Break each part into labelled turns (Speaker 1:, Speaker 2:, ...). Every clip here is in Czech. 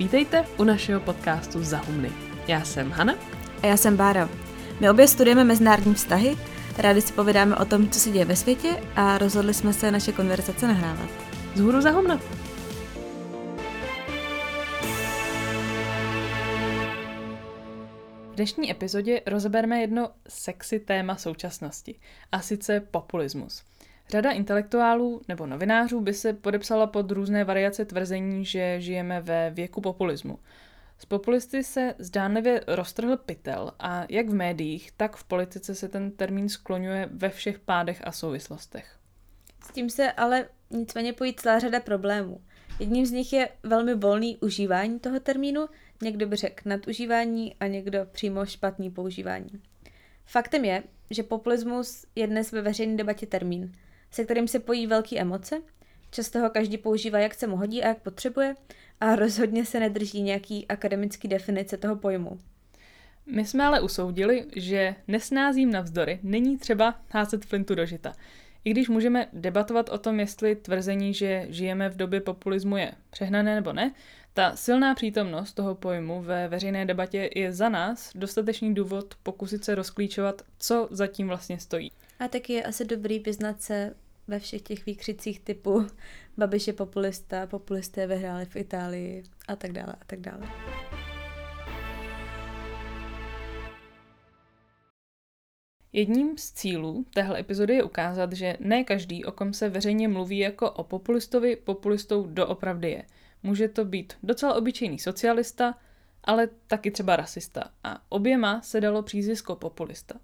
Speaker 1: Vítejte u našeho podcastu Zahumny. Já jsem Hana.
Speaker 2: A já jsem Bára. My obě studujeme mezinárodní vztahy, rádi si povídáme o tom, co se děje ve světě a rozhodli jsme se naše konverzace nahrávat.
Speaker 1: Zhůru Zahumna. V dnešní epizodě rozebereme jedno sexy téma současnosti, a sice populismus. Řada intelektuálů nebo novinářů by se podepsala pod různé variace tvrzení, že žijeme ve věku populismu. Z populisty se zdánlivě roztrhl pytel a jak v médiích, tak v politice se ten termín skloňuje ve všech pádech a souvislostech.
Speaker 2: S tím se ale nicméně pojí celá řada problémů. Jedním z nich je velmi volný užívání toho termínu, někdo by řekl nadužívání a někdo přímo špatný používání. Faktem je, že populismus je dnes ve veřejné debatě termín, se kterým se pojí velké emoce, často ho každý používá, jak se mu hodí a jak potřebuje a rozhodně se nedrží nějaký akademický definice toho pojmu.
Speaker 1: My jsme ale usoudili, že nesnázím navzdory není třeba házet flintu do žita. I když můžeme debatovat o tom, jestli tvrzení, že žijeme v době populismu je přehnané nebo ne, ta silná přítomnost toho pojmu ve veřejné debatě je za nás dostatečný důvod pokusit se rozklíčovat, co zatím vlastně stojí.
Speaker 2: A taky je asi dobrý vyznat se ve všech těch výkřicích typu Babiš je populista, populisté vyhráli v Itálii a tak dále a tak dále.
Speaker 1: Jedním z cílů téhle epizody je ukázat, že ne každý, o kom se veřejně mluví jako o populistovi, populistou doopravdy je. Může to být docela obyčejný socialista, ale taky třeba rasista. A oběma se dalo přízvisko populista.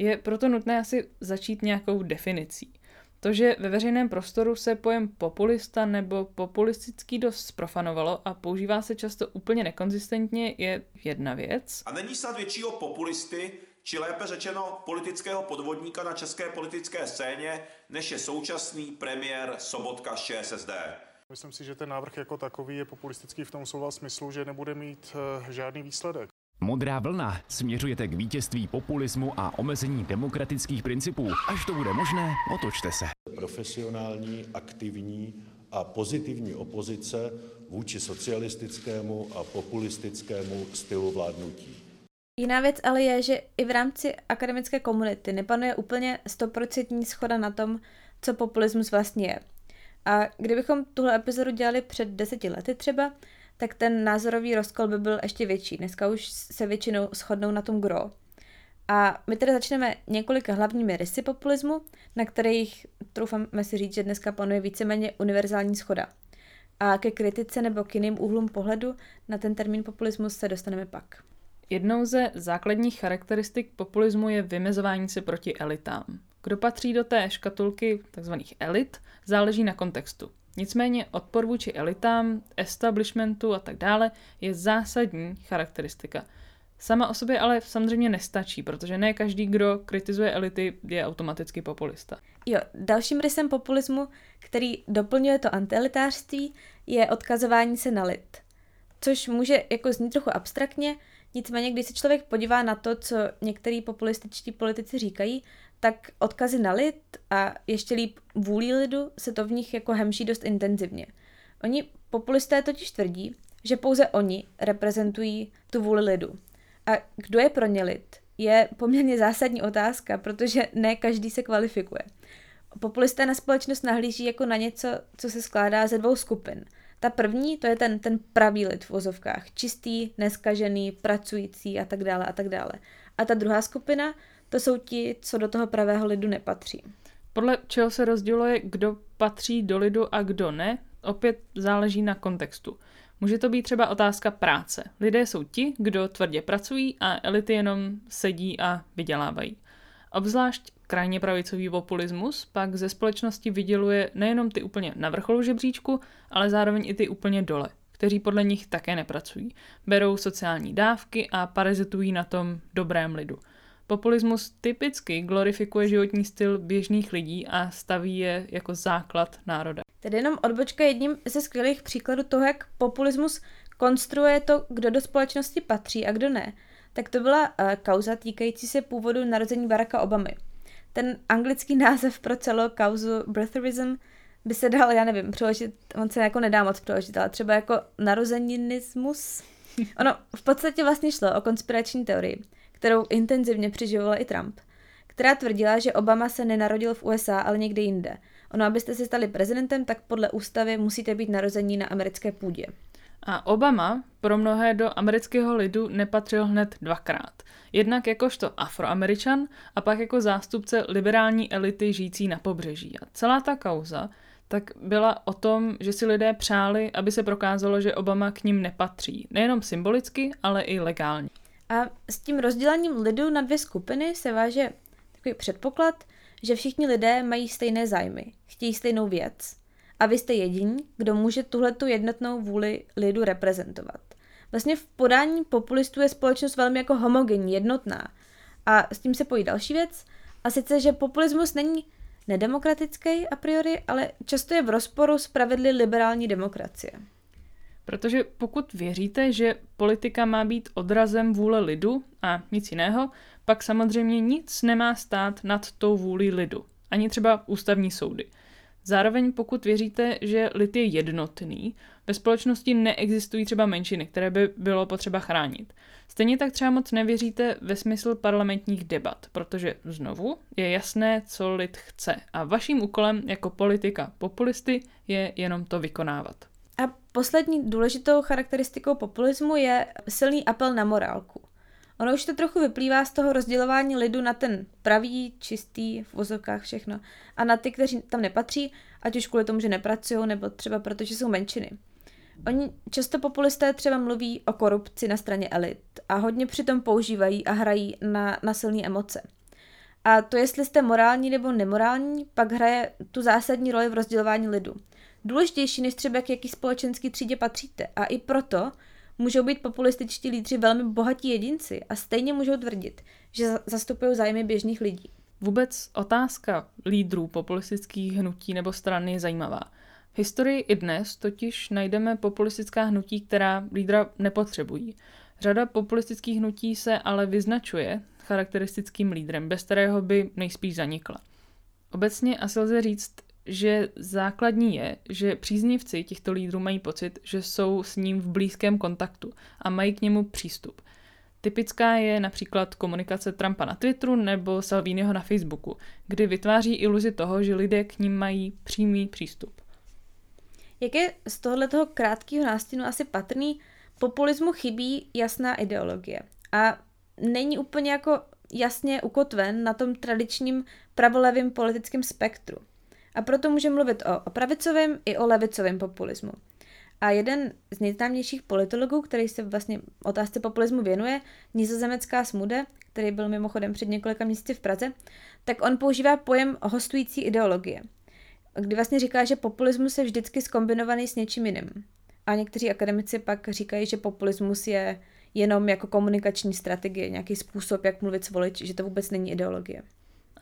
Speaker 1: Je proto nutné asi začít nějakou definicí. To, že ve veřejném prostoru se pojem populista nebo populistický dost zprofanovalo a používá se často úplně nekonzistentně, je jedna věc.
Speaker 3: A není snad většího populisty, či lépe řečeno politického podvodníka na české politické scéně, než je současný premiér Sobotka z ČSSD.
Speaker 4: Myslím si, že ten návrh jako takový je populistický v tom slova smyslu, že nebude mít uh, žádný výsledek.
Speaker 5: Modrá vlna. Směřujete k vítězství populismu a omezení demokratických principů. Až to bude možné, otočte se.
Speaker 6: Profesionální, aktivní a pozitivní opozice vůči socialistickému a populistickému stylu vládnutí.
Speaker 2: Jiná věc ale je, že i v rámci akademické komunity nepanuje úplně stoprocentní schoda na tom, co populismus vlastně je. A kdybychom tuhle epizodu dělali před deseti lety třeba, tak ten názorový rozkol by byl ještě větší. Dneska už se většinou shodnou na tom gro. A my tedy začneme několika hlavními rysy populismu, na kterých troufáme si říct, že dneska panuje víceméně univerzální schoda. A ke kritice nebo k jiným úhlům pohledu na ten termín populismus se dostaneme pak.
Speaker 1: Jednou ze základních charakteristik populismu je vymezování se proti elitám. Kdo patří do té škatulky tzv. elit, záleží na kontextu. Nicméně odpor vůči elitám, establishmentu a tak dále je zásadní charakteristika. Sama o sobě ale samozřejmě nestačí, protože ne každý, kdo kritizuje elity, je automaticky populista.
Speaker 2: Jo, dalším rysem populismu, který doplňuje to antielitářství, je odkazování se na lid. Což může jako znít trochu abstraktně, nicméně když se člověk podívá na to, co některý populističtí politici říkají, tak odkazy na lid a ještě líp vůlí lidu se to v nich jako hemší dost intenzivně. Oni populisté totiž tvrdí, že pouze oni reprezentují tu vůli lidu. A kdo je pro ně lid? Je poměrně zásadní otázka, protože ne každý se kvalifikuje. Populisté na společnost nahlíží jako na něco, co se skládá ze dvou skupin. Ta první, to je ten, ten pravý lid v vozovkách, čistý, neskažený, pracující a tak dále a tak dále. A ta druhá skupina, to jsou ti, co do toho pravého lidu nepatří.
Speaker 1: Podle čeho se rozděluje, kdo patří do lidu a kdo ne, opět záleží na kontextu. Může to být třeba otázka práce. Lidé jsou ti, kdo tvrdě pracují a elity jenom sedí a vydělávají. Obzvlášť krajně pravicový populismus pak ze společnosti vyděluje nejenom ty úplně na vrcholu žebříčku, ale zároveň i ty úplně dole, kteří podle nich také nepracují. Berou sociální dávky a parazitují na tom dobrém lidu. Populismus typicky glorifikuje životní styl běžných lidí a staví je jako základ národa.
Speaker 2: Tedy jenom odbočka jedním ze skvělých příkladů toho, jak populismus konstruuje to, kdo do společnosti patří a kdo ne, tak to byla uh, kauza týkající se původu narození Baracka Obamy. Ten anglický název pro celou kauzu birtherism by se dal, já nevím, přeložit, on se jako nedá moc přeložit, ale třeba jako narozeninismus. Ono v podstatě vlastně šlo o konspirační teorii, kterou intenzivně přeživoval i Trump, která tvrdila, že Obama se nenarodil v USA, ale někde jinde. Ono, abyste se stali prezidentem, tak podle ústavy musíte být narození na americké půdě.
Speaker 1: A Obama pro mnohé do amerického lidu nepatřil hned dvakrát. Jednak jakožto afroameričan a pak jako zástupce liberální elity žijící na pobřeží. A celá ta kauza tak byla o tom, že si lidé přáli, aby se prokázalo, že Obama k ním nepatří. Nejenom symbolicky, ale i legálně.
Speaker 2: A s tím rozdělením lidu na dvě skupiny se váže takový předpoklad, že všichni lidé mají stejné zájmy, chtějí stejnou věc. A vy jste jediní, kdo může tuhletu jednotnou vůli lidu reprezentovat. Vlastně v podání populistů je společnost velmi jako homogenní, jednotná. A s tím se pojí další věc, a sice, že populismus není nedemokratický a priori, ale často je v rozporu s pravidly liberální demokracie.
Speaker 1: Protože pokud věříte, že politika má být odrazem vůle lidu a nic jiného, pak samozřejmě nic nemá stát nad tou vůli lidu. Ani třeba ústavní soudy. Zároveň pokud věříte, že lid je jednotný, ve společnosti neexistují třeba menšiny, které by bylo potřeba chránit. Stejně tak třeba moc nevěříte ve smysl parlamentních debat, protože znovu je jasné, co lid chce a vaším úkolem jako politika populisty je jenom to vykonávat.
Speaker 2: A poslední důležitou charakteristikou populismu je silný apel na morálku. Ono už to trochu vyplývá z toho rozdělování lidu na ten pravý, čistý, v vozovkách všechno, a na ty, kteří tam nepatří, ať už kvůli tomu, že nepracují, nebo třeba proto, že jsou menšiny. Oni často populisté třeba mluví o korupci na straně elit a hodně přitom používají a hrají na, na silné emoce. A to, jestli jste morální nebo nemorální, pak hraje tu zásadní roli v rozdělování lidu. Důležitější než třeba k jaký společenský třídě patříte. A i proto můžou být populističtí lídři velmi bohatí jedinci a stejně můžou tvrdit, že zastupují zájmy běžných lidí.
Speaker 1: Vůbec otázka lídrů populistických hnutí nebo stran je zajímavá. V historii i dnes totiž najdeme populistická hnutí, která lídra nepotřebují. Řada populistických hnutí se ale vyznačuje charakteristickým lídrem, bez kterého by nejspíš zanikla. Obecně asi lze říct, že základní je, že příznivci těchto lídrů mají pocit, že jsou s ním v blízkém kontaktu a mají k němu přístup. Typická je například komunikace Trumpa na Twitteru nebo Salviniho na Facebooku, kdy vytváří iluzi toho, že lidé k ním mají přímý přístup.
Speaker 2: Jak je z tohoto krátkého nástěnu asi patrný, populismu chybí jasná ideologie. A není úplně jako jasně ukotven na tom tradičním pravolevém politickém spektru. A proto můžeme mluvit o, o pravicovém i o levicovém populismu. A jeden z nejznámějších politologů, který se vlastně otázce populismu věnuje, nizozemecká Smude, který byl mimochodem před několika měsíci v Praze, tak on používá pojem hostující ideologie, kdy vlastně říká, že populismus je vždycky skombinovaný s něčím jiným. A někteří akademici pak říkají, že populismus je jenom jako komunikační strategie, nějaký způsob, jak mluvit s voliči, že to vůbec není ideologie.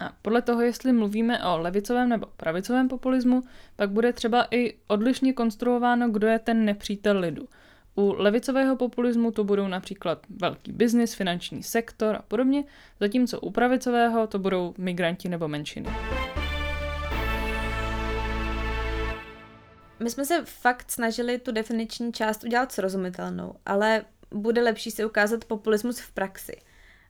Speaker 1: A podle toho, jestli mluvíme o levicovém nebo pravicovém populismu, pak bude třeba i odlišně konstruováno, kdo je ten nepřítel lidu. U levicového populismu to budou například velký biznis, finanční sektor a podobně, zatímco u pravicového to budou migranti nebo menšiny.
Speaker 2: My jsme se fakt snažili tu definiční část udělat srozumitelnou, ale bude lepší si ukázat populismus v praxi.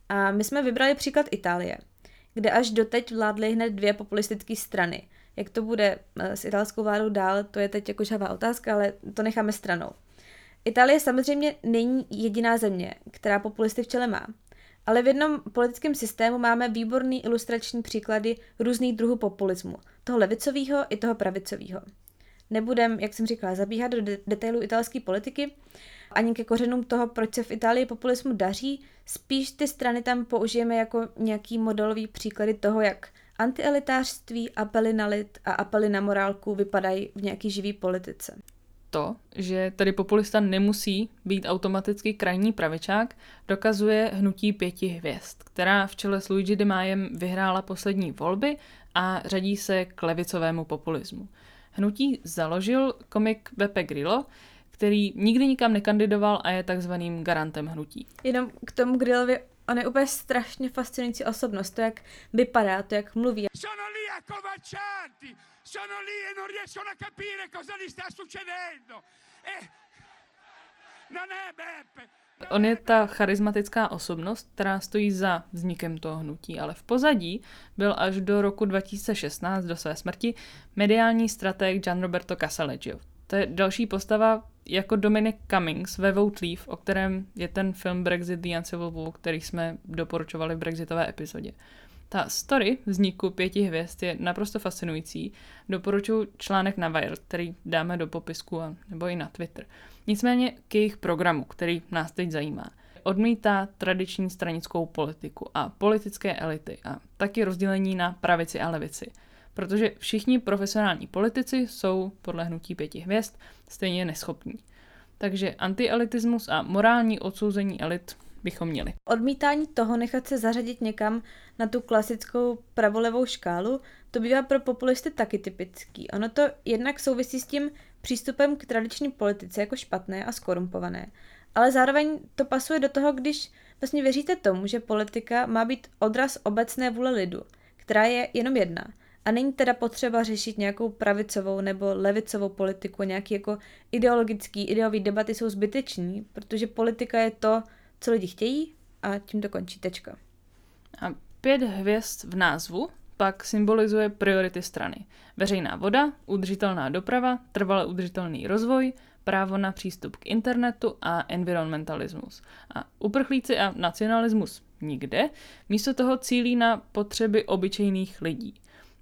Speaker 2: A my jsme vybrali příklad Itálie – kde až doteď vládly hned dvě populistické strany. Jak to bude eh, s italskou vládou dál, to je teď jako žhavá otázka, ale to necháme stranou. Itálie samozřejmě není jediná země, která populisty v čele má. Ale v jednom politickém systému máme výborný ilustrační příklady různých druhů populismu. Toho levicového i toho pravicového. Nebudem, jak jsem říkala, zabíhat do de- detailů italské politiky, ani ke kořenům toho, proč se v Itálii populismu daří, spíš ty strany tam použijeme jako nějaký modelový příklady toho, jak antielitářství, apely na lid a apely na morálku vypadají v nějaký živý politice.
Speaker 1: To, že tedy populista nemusí být automaticky krajní pravičák, dokazuje hnutí pěti hvězd, která v čele s Luigi de Májem vyhrála poslední volby a řadí se k levicovému populismu. Hnutí založil komik Beppe Grillo, který nikdy nikam nekandidoval a je takzvaným garantem hnutí.
Speaker 2: Jenom k tomu Grillovi, on je úplně strašně fascinující osobnost, to jak vypadá, to jak mluví.
Speaker 7: Sono lì accovaccianti, sono lì e non riescono a capire cosa gli sta succedendo. E... Non è Beppe.
Speaker 1: On je ta charismatická osobnost, která stojí za vznikem toho hnutí, ale v pozadí byl až do roku 2016, do své smrti, mediální strateg Gian Roberto Casaleggio. To je další postava jako Dominic Cummings ve Vote Leave, o kterém je ten film Brexit The Uncivil War, který jsme doporučovali v Brexitové epizodě. Ta story vzniku pěti hvězd je naprosto fascinující. Doporučuji článek na Wired, který dáme do popisku a, nebo i na Twitter. Nicméně k jejich programu, který nás teď zajímá. Odmítá tradiční stranickou politiku a politické elity a taky rozdělení na pravici a levici. Protože všichni profesionální politici jsou podle hnutí pěti hvězd stejně neschopní. Takže antielitismus a morální odsouzení elit bychom měli.
Speaker 2: Odmítání toho nechat se zařadit někam na tu klasickou pravolevou škálu, to bývá pro populisty taky typický. Ono to jednak souvisí s tím přístupem k tradiční politice jako špatné a skorumpované. Ale zároveň to pasuje do toho, když vlastně věříte tomu, že politika má být odraz obecné vůle lidu, která je jenom jedna. A není teda potřeba řešit nějakou pravicovou nebo levicovou politiku, nějaký jako ideologický, ideový debaty jsou zbyteční, protože politika je to, co lidi chtějí a tím to končí tečka.
Speaker 1: A pět hvězd v názvu pak symbolizuje priority strany. Veřejná voda, udržitelná doprava, trvale udržitelný rozvoj, právo na přístup k internetu a environmentalismus. A uprchlíci a nacionalismus nikde, místo toho cílí na potřeby obyčejných lidí.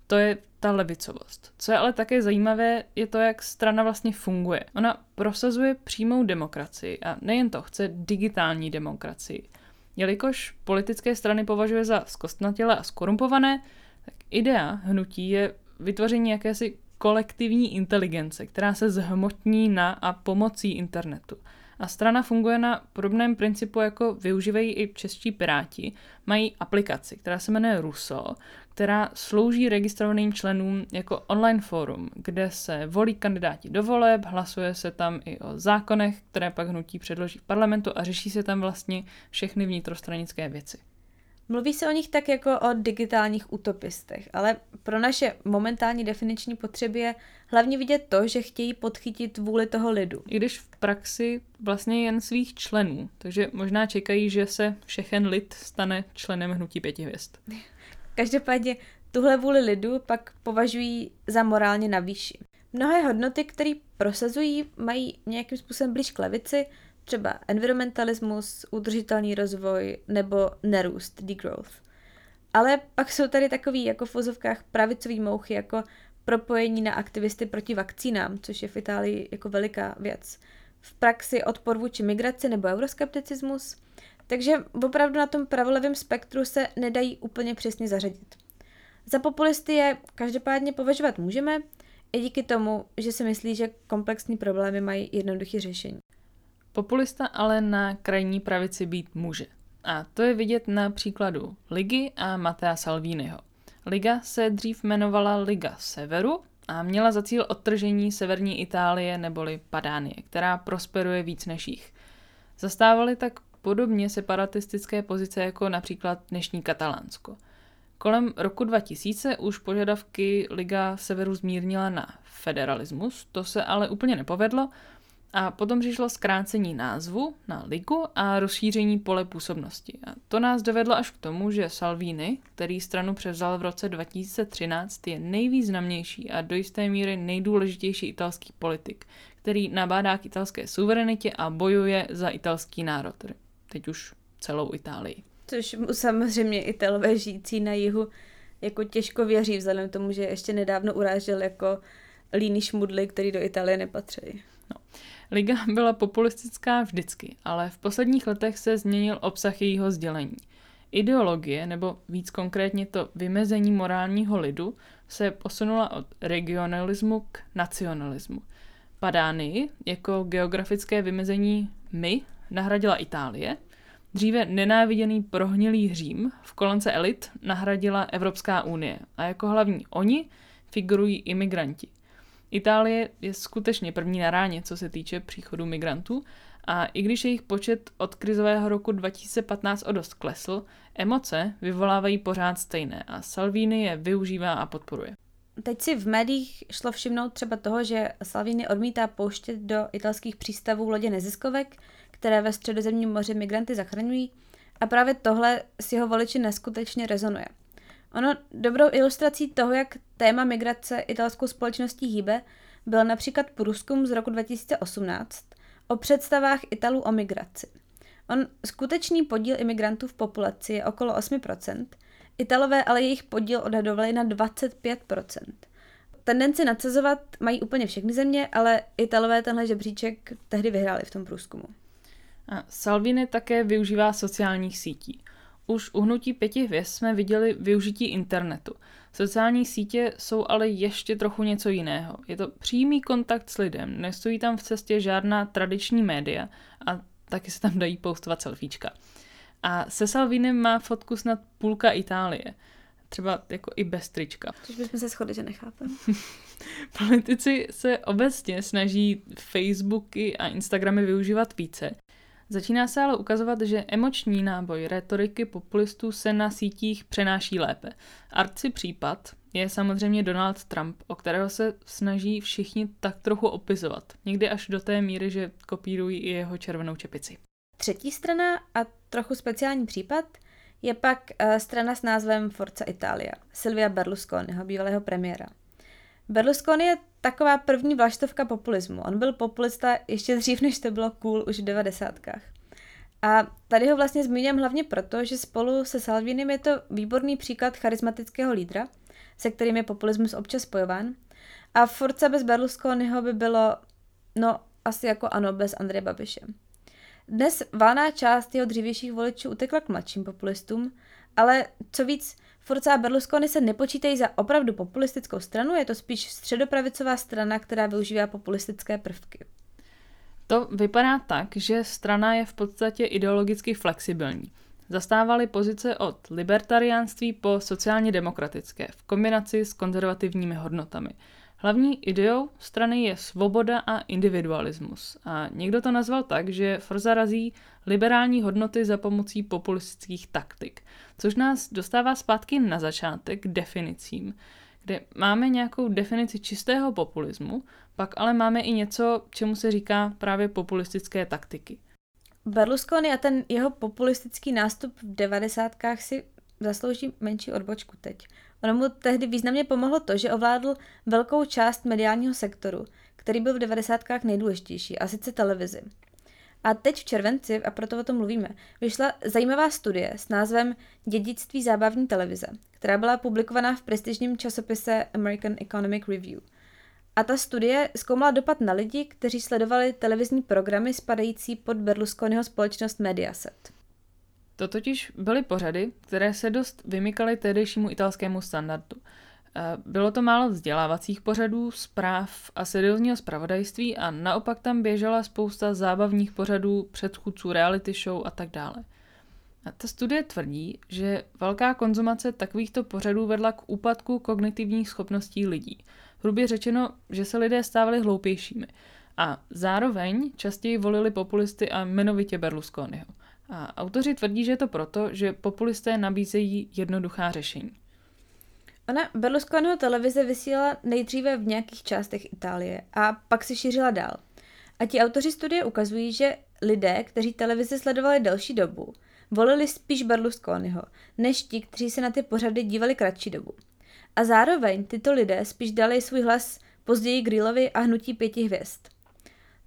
Speaker 1: To je ta levicovost. Co je ale také zajímavé, je to, jak strana vlastně funguje. Ona prosazuje přímou demokracii a nejen to, chce digitální demokracii. Jelikož politické strany považuje za zkostnatělé a skorumpované, tak idea hnutí je vytvoření jakési kolektivní inteligence, která se zhmotní na a pomocí internetu. A strana funguje na podobném principu, jako využívají i čeští piráti. Mají aplikaci, která se jmenuje Ruso, která slouží registrovaným členům jako online forum, kde se volí kandidáti do voleb, hlasuje se tam i o zákonech, které pak hnutí předloží v parlamentu a řeší se tam vlastně všechny vnitrostranické věci.
Speaker 2: Mluví se o nich tak jako o digitálních utopistech, ale pro naše momentální definiční potřeby je hlavně vidět to, že chtějí podchytit vůli toho lidu.
Speaker 1: I když v praxi vlastně jen svých členů, takže možná čekají, že se všechen lid stane členem hnutí pěti hvězd.
Speaker 2: Každopádně tuhle vůli lidu pak považují za morálně na výši. Mnohé hodnoty, které prosazují, mají nějakým způsobem blíž k levici, třeba environmentalismus, udržitelný rozvoj nebo nerůst, degrowth. Ale pak jsou tady takový jako v vozovkách pravicový mouchy, jako propojení na aktivisty proti vakcínám, což je v Itálii jako veliká věc. V praxi odpor vůči migraci nebo euroskepticismus. Takže opravdu na tom pravolevém spektru se nedají úplně přesně zařadit. Za populisty je každopádně považovat můžeme, i díky tomu, že si myslí, že komplexní problémy mají jednoduché řešení.
Speaker 1: Populista ale na krajní pravici být může. A to je vidět na příkladu Ligy a Matea Salviniho. Liga se dřív jmenovala Liga Severu a měla za cíl odtržení severní Itálie neboli Padánie, která prosperuje víc než jich. Zastávali tak podobně separatistické pozice jako například dnešní Katalánsko. Kolem roku 2000 už požadavky Liga Severu zmírnila na federalismus, to se ale úplně nepovedlo a potom přišlo zkrácení názvu na ligu a rozšíření pole působnosti. A to nás dovedlo až k tomu, že Salvini, který stranu převzal v roce 2013, je nejvýznamnější a do jisté míry nejdůležitější italský politik, který nabádá k italské suverenitě a bojuje za italský národ, teď už celou Itálii.
Speaker 2: Což mu samozřejmě Italové žijící na jihu jako těžko věří, vzhledem k tomu, že ještě nedávno urážel jako líný šmudly, který do Itálie nepatří.
Speaker 1: No. Liga byla populistická vždycky, ale v posledních letech se změnil obsah jejího sdělení. Ideologie, nebo víc konkrétně to vymezení morálního lidu, se posunula od regionalismu k nacionalismu. Padánii jako geografické vymezení my nahradila Itálie, dříve nenáviděný prohnilý Řím v kolence elit nahradila Evropská unie a jako hlavní oni figurují imigranti – Itálie je skutečně první na ráně, co se týče příchodu migrantů a i když jejich počet od krizového roku 2015 o dost klesl, emoce vyvolávají pořád stejné a Salvini je využívá a podporuje.
Speaker 2: Teď si v médiích šlo všimnout třeba toho, že Salvini odmítá pouštět do italských přístavů lodě neziskovek, které ve středozemním moři migranty zachraňují a právě tohle s jeho voliči neskutečně rezonuje. Ono dobrou ilustrací toho, jak téma migrace italskou společností hýbe, byl například průzkum z roku 2018 o představách Italů o migraci. On skutečný podíl imigrantů v populaci je okolo 8%, Italové ale jejich podíl odhadovali na 25%. Tendenci nadsazovat mají úplně všechny země, ale Italové tenhle žebříček tehdy vyhráli v tom průzkumu.
Speaker 1: A Salvini také využívá sociálních sítí. Už u hnutí pěti hvězd jsme viděli využití internetu. Sociální sítě jsou ale ještě trochu něco jiného. Je to přímý kontakt s lidem, nestojí tam v cestě žádná tradiční média a taky se tam dají postovat selfiečka. A se Salvinem má fotku snad půlka Itálie. Třeba jako i bez trička.
Speaker 2: Což bychom se shodli, že nechápem.
Speaker 1: Politici se obecně snaží Facebooky a Instagramy využívat více. Začíná se ale ukazovat, že emoční náboj retoriky populistů se na sítích přenáší lépe. Arci případ je samozřejmě Donald Trump, o kterého se snaží všichni tak trochu opisovat. Někdy až do té míry, že kopírují i jeho červenou čepici.
Speaker 2: Třetí strana a trochu speciální případ je pak uh, strana s názvem Forza Italia, Silvia Berlusconiho, bývalého premiéra. Berlusconi je taková první vlaštovka populismu. On byl populista ještě dřív, než to bylo cool už v devadesátkách. A tady ho vlastně zmíním hlavně proto, že spolu se Salvinem je to výborný příklad charismatického lídra, se kterým je populismus občas spojován. A Forza bez Berlusconiho by bylo, no, asi jako ano bez Andreje Babiše. Dnes valná část jeho dřívějších voličů utekla k mladším populistům, ale co víc, Forza a Berlusconi se nepočítají za opravdu populistickou stranu, je to spíš středopravicová strana, která využívá populistické prvky.
Speaker 1: To vypadá tak, že strana je v podstatě ideologicky flexibilní. Zastávali pozice od libertariánství po sociálně demokratické v kombinaci s konzervativními hodnotami – Hlavní ideou strany je svoboda a individualismus. A někdo to nazval tak, že Forza razí liberální hodnoty za pomocí populistických taktik. Což nás dostává zpátky na začátek k definicím, kde máme nějakou definici čistého populismu, pak ale máme i něco, čemu se říká právě populistické taktiky.
Speaker 2: Berlusconi a ten jeho populistický nástup v devadesátkách si zaslouží menší odbočku teď. Ono mu tehdy významně pomohlo to, že ovládl velkou část mediálního sektoru, který byl v devadesátkách nejdůležitější, a sice televizi. A teď v červenci, a proto o tom mluvíme, vyšla zajímavá studie s názvem Dědictví zábavní televize, která byla publikovaná v prestižním časopise American Economic Review. A ta studie zkoumala dopad na lidi, kteří sledovali televizní programy spadající pod Berlusconiho společnost Mediaset.
Speaker 1: To totiž byly pořady, které se dost vymykaly tehdejšímu italskému standardu. Eh, bylo to málo vzdělávacích pořadů, zpráv a seriózního zpravodajství a naopak tam běžela spousta zábavních pořadů, předchůdců reality show a tak dále. A ta studie tvrdí, že velká konzumace takovýchto pořadů vedla k úpadku kognitivních schopností lidí. Hrubě řečeno, že se lidé stávali hloupějšími. A zároveň častěji volili populisty a jmenovitě Berlusconiho. A autoři tvrdí, že je to proto, že populisté nabízejí jednoduchá řešení.
Speaker 2: Ona Berlusconiho televize vysílala nejdříve v nějakých částech Itálie a pak se šířila dál. A ti autoři studie ukazují, že lidé, kteří televizi sledovali delší dobu, volili spíš Berlusconiho, než ti, kteří se na ty pořady dívali kratší dobu. A zároveň tyto lidé spíš dali svůj hlas později Grillovi a hnutí pěti hvězd.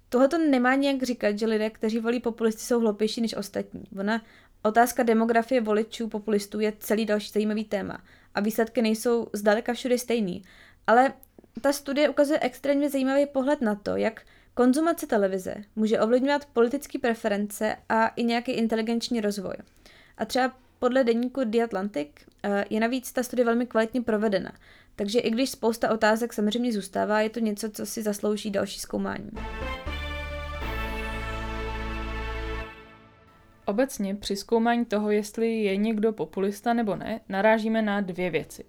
Speaker 2: Tohle to nemá nějak říkat, že lidé, kteří volí populisty, jsou hloupější než ostatní. Ona, otázka demografie voličů populistů je celý další zajímavý téma a výsledky nejsou zdaleka všude stejný. Ale ta studie ukazuje extrémně zajímavý pohled na to, jak konzumace televize může ovlivňovat politické preference a i nějaký inteligenční rozvoj. A třeba podle deníku The Atlantic eh, je navíc ta studie velmi kvalitně provedena. Takže i když spousta otázek samozřejmě zůstává, je to něco, co si zaslouží další zkoumání.
Speaker 1: Obecně při zkoumání toho, jestli je někdo populista nebo ne, narážíme na dvě věci.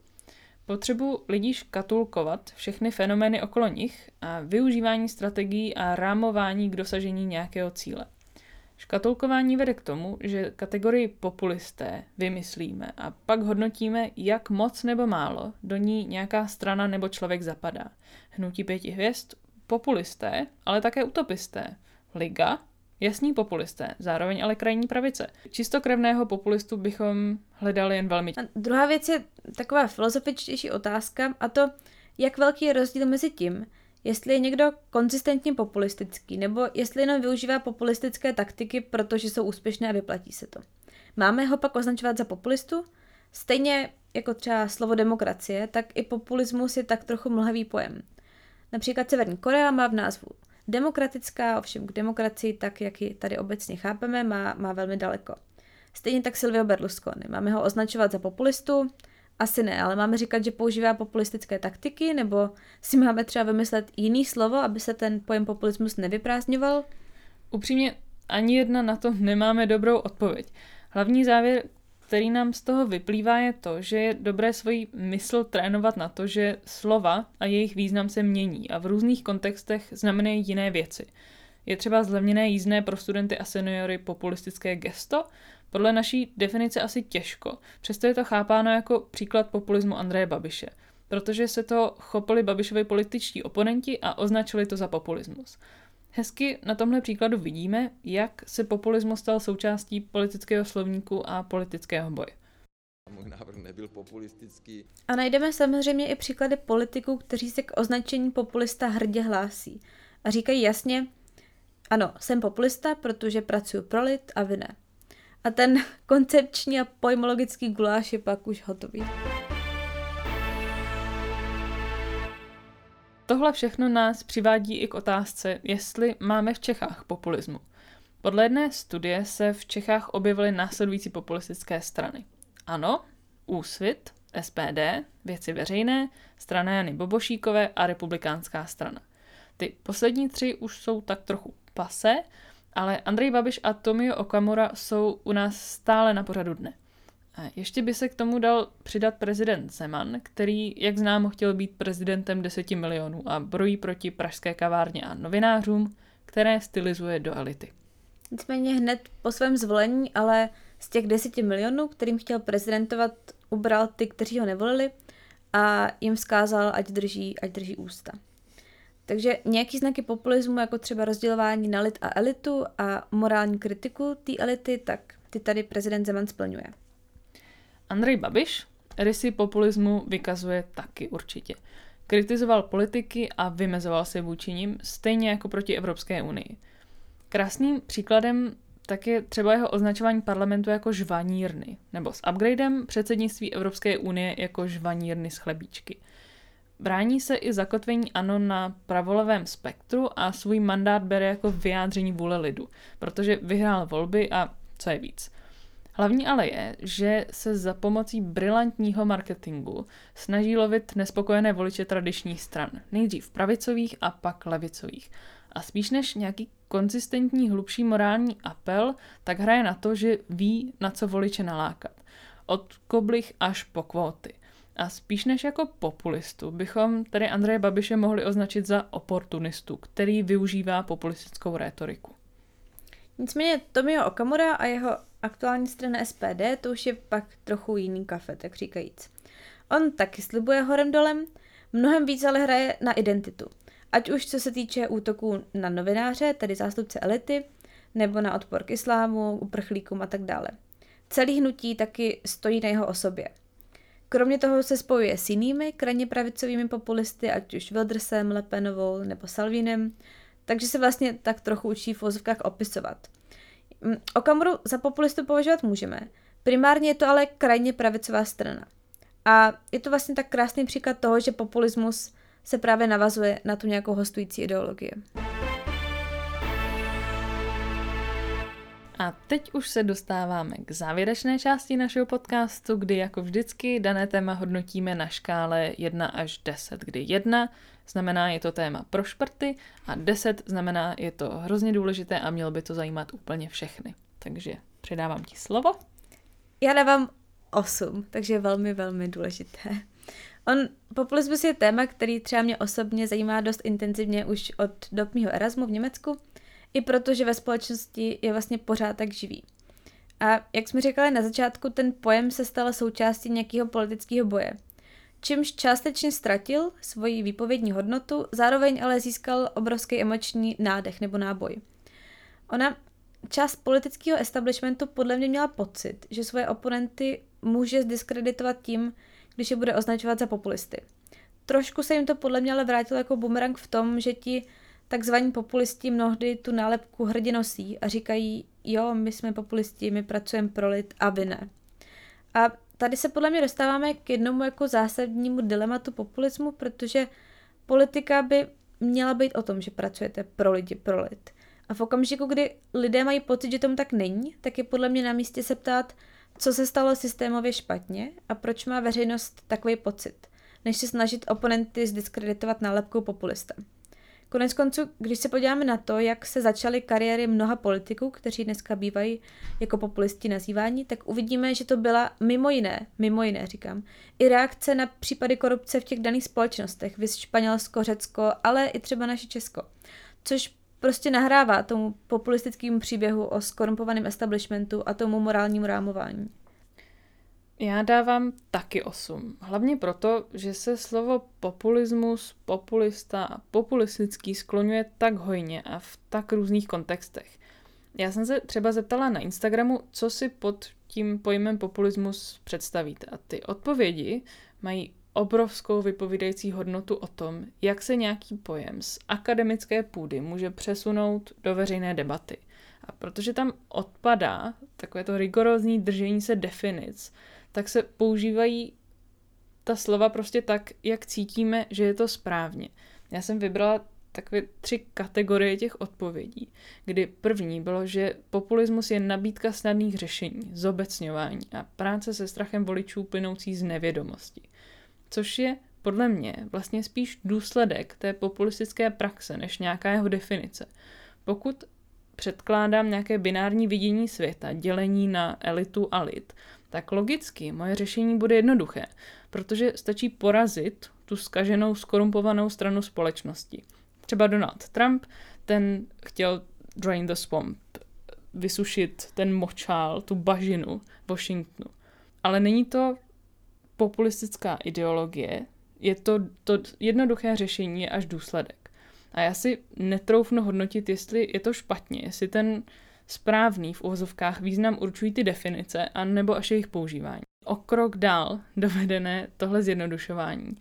Speaker 1: potřebu lidí škatulkovat všechny fenomény okolo nich a využívání strategií a rámování k dosažení nějakého cíle. Škatulkování vede k tomu, že kategorii populisté vymyslíme a pak hodnotíme, jak moc nebo málo do ní nějaká strana nebo člověk zapadá. Hnutí pěti hvězd, populisté, ale také utopisté. Liga, jasní populisté, zároveň ale krajní pravice. Čistokrevného populistu bychom hledali jen velmi.
Speaker 2: A druhá věc je taková filozofičtější otázka a to, jak velký je rozdíl mezi tím, jestli je někdo konzistentně populistický, nebo jestli jenom využívá populistické taktiky, protože jsou úspěšné a vyplatí se to. Máme ho pak označovat za populistu? Stejně jako třeba slovo demokracie, tak i populismus je tak trochu mlhavý pojem. Například Severní Korea má v názvu demokratická, ovšem k demokracii, tak jak ji tady obecně chápeme, má, má velmi daleko. Stejně tak Silvio Berlusconi. Máme ho označovat za populistu? Asi ne, ale máme říkat, že používá populistické taktiky, nebo si máme třeba vymyslet jiný slovo, aby se ten pojem populismus nevyprázdňoval?
Speaker 1: Upřímně, ani jedna na to nemáme dobrou odpověď. Hlavní závěr, který nám z toho vyplývá, je to, že je dobré svoji mysl trénovat na to, že slova a jejich význam se mění a v různých kontextech znamenají jiné věci. Je třeba zlevněné jízdné pro studenty a seniory populistické gesto, podle naší definice asi těžko, přesto je to chápáno jako příklad populismu Andreje Babiše, protože se to chopili Babišovi političtí oponenti a označili to za populismus. Hezky na tomhle příkladu vidíme, jak se populismus stal součástí politického slovníku a politického boje.
Speaker 8: Můj návrh nebyl populistický.
Speaker 2: A najdeme samozřejmě i příklady politiků, kteří se k označení populista hrdě hlásí. A říkají jasně, ano, jsem populista, protože pracuji pro lid a vy ne. A ten koncepční a pojmologický guláš je pak už hotový.
Speaker 1: Tohle všechno nás přivádí i k otázce, jestli máme v Čechách populismu. Podle jedné studie se v Čechách objevily následující populistické strany. Ano, Úsvit, SPD, Věci veřejné, strana Jany Bobošíkové a Republikánská strana. Ty poslední tři už jsou tak trochu pase, ale Andrej Babiš a Tomio Okamura jsou u nás stále na pořadu dne. A ještě by se k tomu dal přidat prezident Zeman, který, jak známo, chtěl být prezidentem 10 milionů a brojí proti pražské kavárně a novinářům, které stylizuje do elity.
Speaker 2: Nicméně hned po svém zvolení, ale z těch 10 milionů, kterým chtěl prezidentovat, ubral ty, kteří ho nevolili a jim vzkázal, ať drží, ať drží ústa. Takže nějaký znaky populismu, jako třeba rozdělování na lid a elitu a morální kritiku té elity, tak ty tady prezident Zeman splňuje.
Speaker 1: Andrej Babiš rysy populismu vykazuje taky určitě. Kritizoval politiky a vymezoval se vůči nim, stejně jako proti Evropské unii. Krásným příkladem tak je třeba jeho označování parlamentu jako žvanírny, nebo s upgradem předsednictví Evropské unie jako žvanírny z chlebíčky – Brání se i zakotvení ANO na pravolevém spektru a svůj mandát bere jako vyjádření vůle lidu, protože vyhrál volby a co je víc. Hlavní ale je, že se za pomocí brilantního marketingu snaží lovit nespokojené voliče tradičních stran, nejdřív pravicových a pak levicových. A spíš než nějaký konzistentní hlubší morální apel, tak hraje na to, že ví, na co voliče nalákat. Od koblich až po kvóty. A spíš než jako populistu bychom tedy Andreje Babiše mohli označit za oportunistu, který využívá populistickou rétoriku.
Speaker 2: Nicméně Tomio Okamura a jeho aktuální strana SPD to už je pak trochu jiný kafe, tak říkajíc. On taky slibuje horem dolem, mnohem víc ale hraje na identitu. Ať už co se týče útoků na novináře, tedy zástupce elity, nebo na odpor k islámu, uprchlíkům a tak dále. Celý hnutí taky stojí na jeho osobě. Kromě toho se spojuje s jinými krajně pravicovými populisty, ať už Wildersem, Lepenovou nebo Salvinem, takže se vlastně tak trochu učí v vozovkách opisovat. Mm, Okamuru za populistu považovat můžeme. Primárně je to ale krajně pravicová strana. A je to vlastně tak krásný příklad toho, že populismus se právě navazuje na tu nějakou hostující ideologii.
Speaker 1: A teď už se dostáváme k závěrečné části našeho podcastu, kdy jako vždycky dané téma hodnotíme na škále 1 až 10, kdy 1 znamená je to téma pro šprty a 10 znamená je to hrozně důležité a mělo by to zajímat úplně všechny. Takže předávám ti slovo.
Speaker 2: Já dávám 8, takže velmi, velmi důležité. On, populismus je téma, který třeba mě osobně zajímá dost intenzivně už od dob Erasmu v Německu, i protože ve společnosti je vlastně pořád tak živý. A jak jsme říkali na začátku, ten pojem se stal součástí nějakého politického boje. Čímž částečně ztratil svoji výpovědní hodnotu, zároveň ale získal obrovský emoční nádech nebo náboj. Ona, část politického establishmentu podle mě měla pocit, že svoje oponenty může zdiskreditovat tím, když je bude označovat za populisty. Trošku se jim to podle mě ale vrátilo jako bumerang v tom, že ti takzvaní populisti mnohdy tu nálepku hrdě nosí a říkají, jo, my jsme populisti, my pracujeme pro lid a vy ne. A tady se podle mě dostáváme k jednomu jako zásadnímu dilematu populismu, protože politika by měla být o tom, že pracujete pro lidi, pro lid. A v okamžiku, kdy lidé mají pocit, že tomu tak není, tak je podle mě na místě se ptát, co se stalo systémově špatně a proč má veřejnost takový pocit, než se snažit oponenty zdiskreditovat nálepkou populista. Konec konců, když se podíváme na to, jak se začaly kariéry mnoha politiků, kteří dneska bývají jako populisti nazýváni, tak uvidíme, že to byla mimo jiné, mimo jiné říkám, i reakce na případy korupce v těch daných společnostech, vys Španělsko, Řecko, ale i třeba naše Česko. Což prostě nahrává tomu populistickému příběhu o skorumpovaném establishmentu a tomu morálnímu rámování.
Speaker 1: Já dávám taky 8. Hlavně proto, že se slovo populismus, populista a populistický skloňuje tak hojně a v tak různých kontextech. Já jsem se třeba zeptala na Instagramu, co si pod tím pojmem populismus představíte. A ty odpovědi mají obrovskou vypovídající hodnotu o tom, jak se nějaký pojem z akademické půdy může přesunout do veřejné debaty. A protože tam odpadá takové to rigorózní držení se definic, tak se používají ta slova prostě tak, jak cítíme, že je to správně. Já jsem vybrala takové tři kategorie těch odpovědí, kdy první bylo, že populismus je nabídka snadných řešení, zobecňování a práce se strachem voličů plynoucí z nevědomosti. Což je podle mě vlastně spíš důsledek té populistické praxe než nějaká jeho definice. Pokud předkládám nějaké binární vidění světa, dělení na elitu a lid, tak logicky moje řešení bude jednoduché, protože stačí porazit tu skaženou, skorumpovanou stranu společnosti. Třeba Donald Trump, ten chtěl drain the swamp, vysušit ten močál, tu bažinu Washingtonu. Ale není to populistická ideologie, je to, to jednoduché řešení je až důsledek. A já si netroufnu hodnotit, jestli je to špatně, jestli ten správný v uvozovkách význam určují ty definice, a nebo až jejich používání. O krok dál dovedené tohle zjednodušování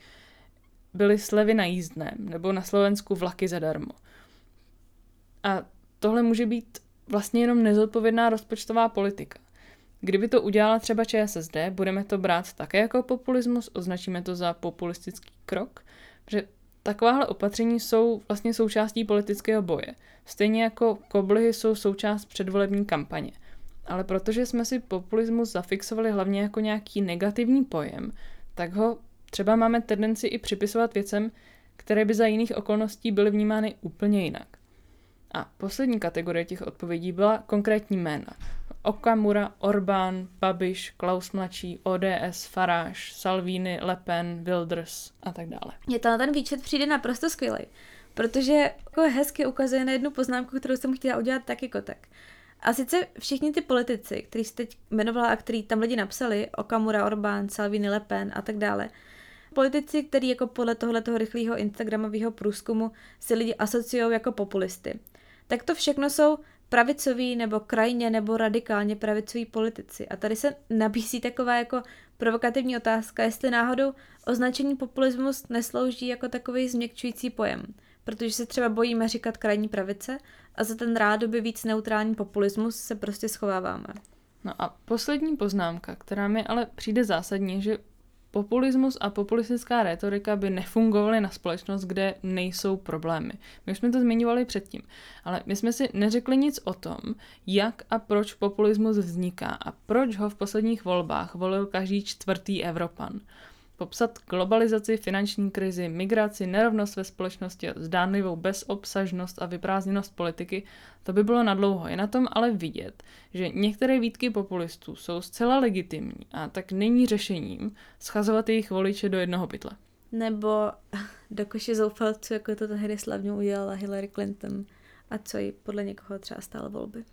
Speaker 1: byly slevy na jízdném, nebo na Slovensku vlaky zadarmo. A tohle může být vlastně jenom nezodpovědná rozpočtová politika. Kdyby to udělala třeba ČSSD, budeme to brát také jako populismus, označíme to za populistický krok, protože Takováhle opatření jsou vlastně součástí politického boje. Stejně jako koblihy jsou součást předvolební kampaně. Ale protože jsme si populismus zafixovali hlavně jako nějaký negativní pojem, tak ho třeba máme tendenci i připisovat věcem, které by za jiných okolností byly vnímány úplně jinak. A poslední kategorie těch odpovědí byla konkrétní jména. Okamura, Orbán, Babiš, Klaus mladší, ODS, Faráš, Salvini, Le Pen, Wilders a tak dále.
Speaker 2: Mně ten výčet přijde naprosto skvělý, protože jako hezky ukazuje na jednu poznámku, kterou jsem chtěla udělat tak jako tak. A sice všichni ty politici, který jste teď jmenovala a který tam lidi napsali, Okamura, Orbán, Salvini, Le Pen a tak dále, politici, který jako podle tohoto rychlého Instagramového průzkumu si lidi asociují jako populisty. Tak to všechno jsou pravicoví nebo krajně nebo radikálně pravicoví politici. A tady se nabízí taková jako provokativní otázka, jestli náhodou označení populismus neslouží jako takový změkčující pojem, protože se třeba bojíme říkat krajní pravice a za ten rádoby víc neutrální populismus se prostě schováváme.
Speaker 1: No a poslední poznámka, která mi ale přijde zásadní, že populismus a populistická retorika by nefungovaly na společnost, kde nejsou problémy. My jsme to zmiňovali předtím, ale my jsme si neřekli nic o tom, jak a proč populismus vzniká a proč ho v posledních volbách volil každý čtvrtý Evropan. Popsat globalizaci, finanční krizi, migraci, nerovnost ve společnosti zdánlivou bezobsažnost a vyprázdněnost politiky, to by bylo nadlouho. Je na tom ale vidět, že některé výtky populistů jsou zcela legitimní a tak není řešením schazovat jejich voliče do jednoho pytle.
Speaker 2: Nebo do koše zoufalců, jako to tehdy slavně udělala Hillary Clinton a co jí podle někoho třeba stále volby.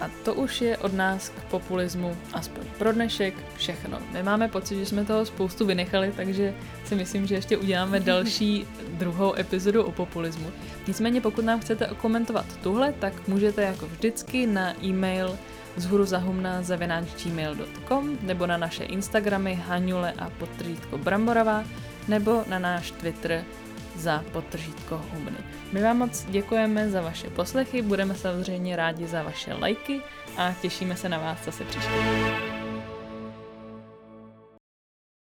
Speaker 1: A to už je od nás k populismu aspoň pro dnešek všechno. My máme pocit, že jsme toho spoustu vynechali, takže si myslím, že ještě uděláme další druhou epizodu o populismu. Nicméně pokud nám chcete komentovat tuhle, tak můžete jako vždycky na e-mail vzhůru zahumna gmail.com nebo na naše Instagramy Hanule a podtržítko Bramboravá nebo na náš Twitter za podtržítko humny. My vám moc děkujeme za vaše poslechy, budeme samozřejmě rádi za vaše lajky a těšíme se na vás zase příště.